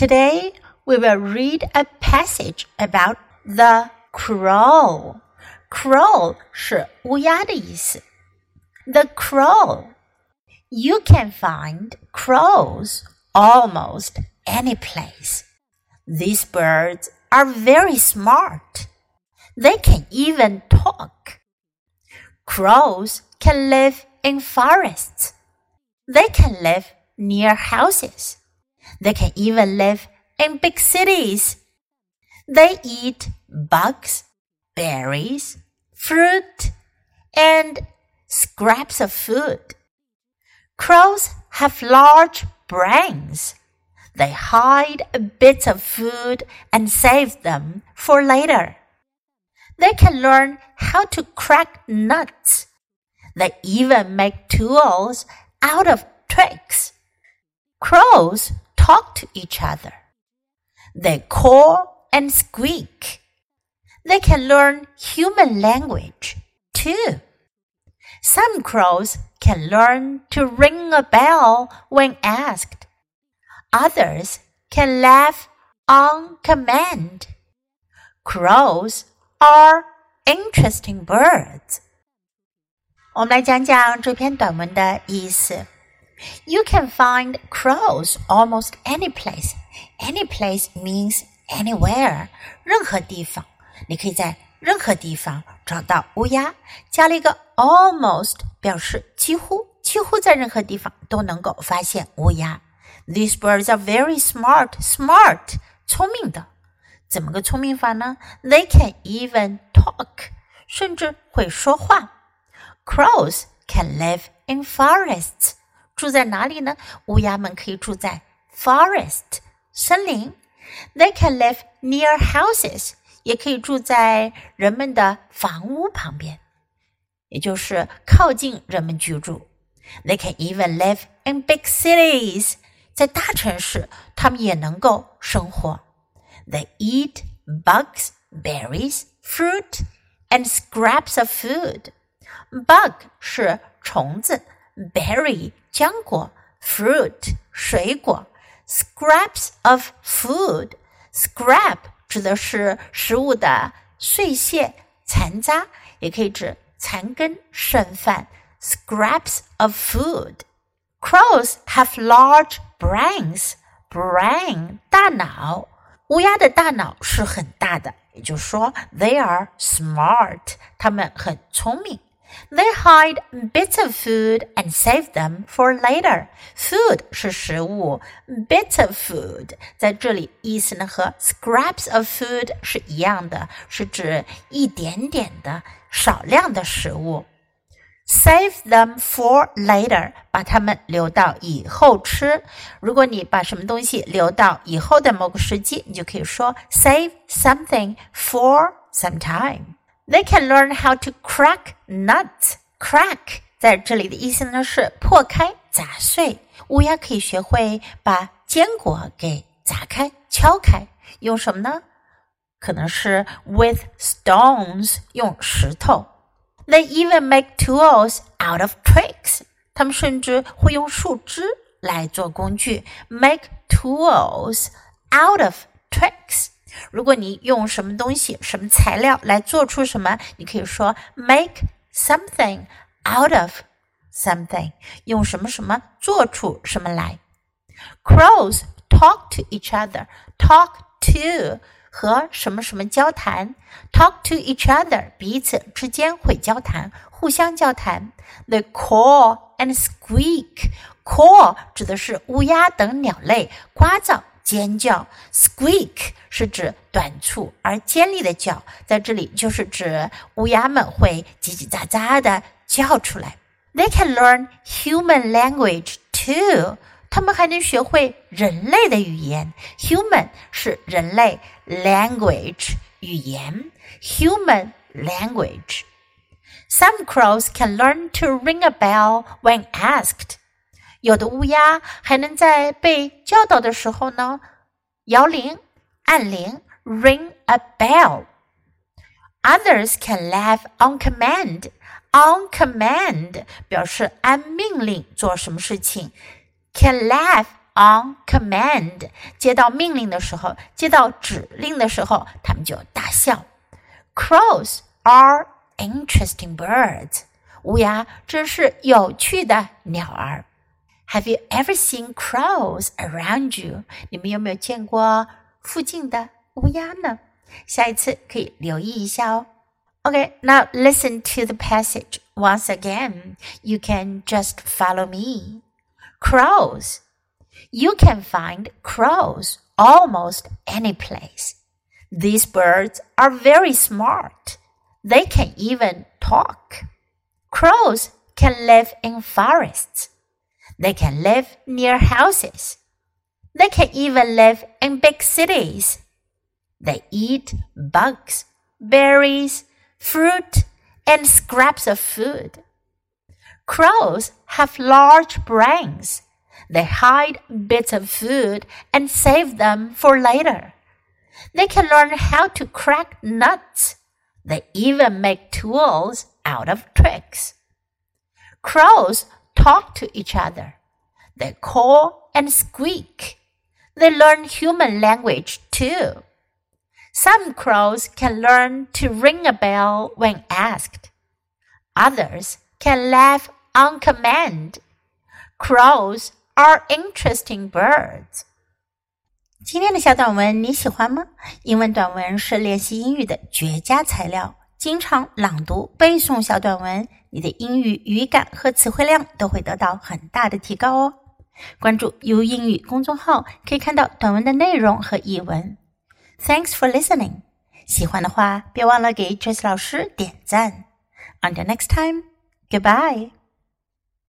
Today we will read a passage about the crow. Crow 是乌鸦的意思。The crow. You can find crows almost any place. These birds are very smart. They can even talk. Crows can live in forests. They can live near houses. they can even live in big cities. They eat bugs, berries, fruit, and scraps of food. Crows have large brains. They hide bits of food and save them for later. They can learn how to crack nuts. They even make tools out of twigs. Crows talk to each other. They caw and squeak. They can learn human language too. Some crows can learn to ring a bell when asked. Others can laugh on command. Crows are interesting birds. 我们来讲讲这篇短文的意思。 You can find crows almost any place. Any place means anywhere，任何地方，你可以在任何地方找到乌鸦。加了一个 almost，表示几乎，几乎在任何地方都能够发现乌鸦。These birds are very smart. Smart，聪明的。怎么个聪明法呢？They can even talk，甚至会说话。Crows can live in forests， 住在哪里呢？乌鸦们可以住在 forest 森林。They can live near houses，也可以住在人们的房屋旁边，也就是靠近人们居住。They can even live in big cities，在大城市，他们也能够生活。They eat bugs, berries, fruit, and scraps of food. Bug 是虫子，berry 浆果，fruit 水果，scraps of food。scrap 指的是食物的碎屑、残渣，也可以指残根、剩饭。Scraps of food. Crows have large brains. Brain 大脑，乌鸦的大脑是很大的，也就是说，they are smart，它们很聪明。 They hide bits of food and save them for later. Food 是食物，bits of food 在这里意思呢和 scraps of food 是一样的，是指一点点的少量的食物。Save them for later，把它们留到以后吃。如果你把什么东西留到以后的某个时机，你就可以说 save something for some time。 they can learn how to crack nuts. Crack 在这里的意思呢是破开、砸碎。乌鸦可以学会把坚果给砸开、敲开，用什么呢？可能是 with stones，用石头。They even make tools out of twigs。他们甚至会用树枝来做工具，make tools out of twigs。 如果你用什么东西、什么材料来做出什么，你可以说 make something out of something，用什么什么做出什么来。Crows talk to each other. Talk to 和什么什么交谈，talk to each other 彼此之间会交谈，互相交谈。They call and squeak. call 指的是乌鸦等鸟类呱噪。尖叫，squeak 是指短促而尖利的叫，在这里就是指乌鸦们会叽叽喳喳的叫出来。They can learn human language too，他们还能学会人类的语言。Human 是人类，language 语言，human language。Some crows can learn to ring a bell when asked. 有的乌鸦还能在被教导的时候呢，摇铃、按铃，ring a bell。Others can laugh on command. On command 表示按命令做什么事情。Can laugh on command，接到命令的时候，接到指令的时候，他们就大笑。Crows are interesting birds。乌鸦真是有趣的鸟儿。Have you ever seen crows around you？你们有没有见过附近的乌鸦呢？下一次可以留意一下哦。Okay, now listen to the passage once again. You can just follow me. Crows. You can find crows almost any place. These birds are very smart. They can even talk. Crows can live in forests. they can live near houses. They can even live in big cities. They eat bugs, berries, fruit, and scraps of food. Crows have large brains. They hide bits of food and save them for later. They can learn how to crack nuts. They even make tools out of tricks. Crows talk to each other. They call and squeak. They learn human language too. Some crows can learn to ring a bell when asked. Others can laugh on command. Crows are interesting birds. 今天的小短文你喜欢吗？英文短文是练习英语的绝佳材料。经常朗读、背诵小短文， 你的英语语感和词汇量都会得到很大的提高哦。关注 U 英语公众号，可以看到短文的内容和译文。Thanks for listening。喜欢的话，别忘了给 Tracy 老师点赞。Until next time, goodbye.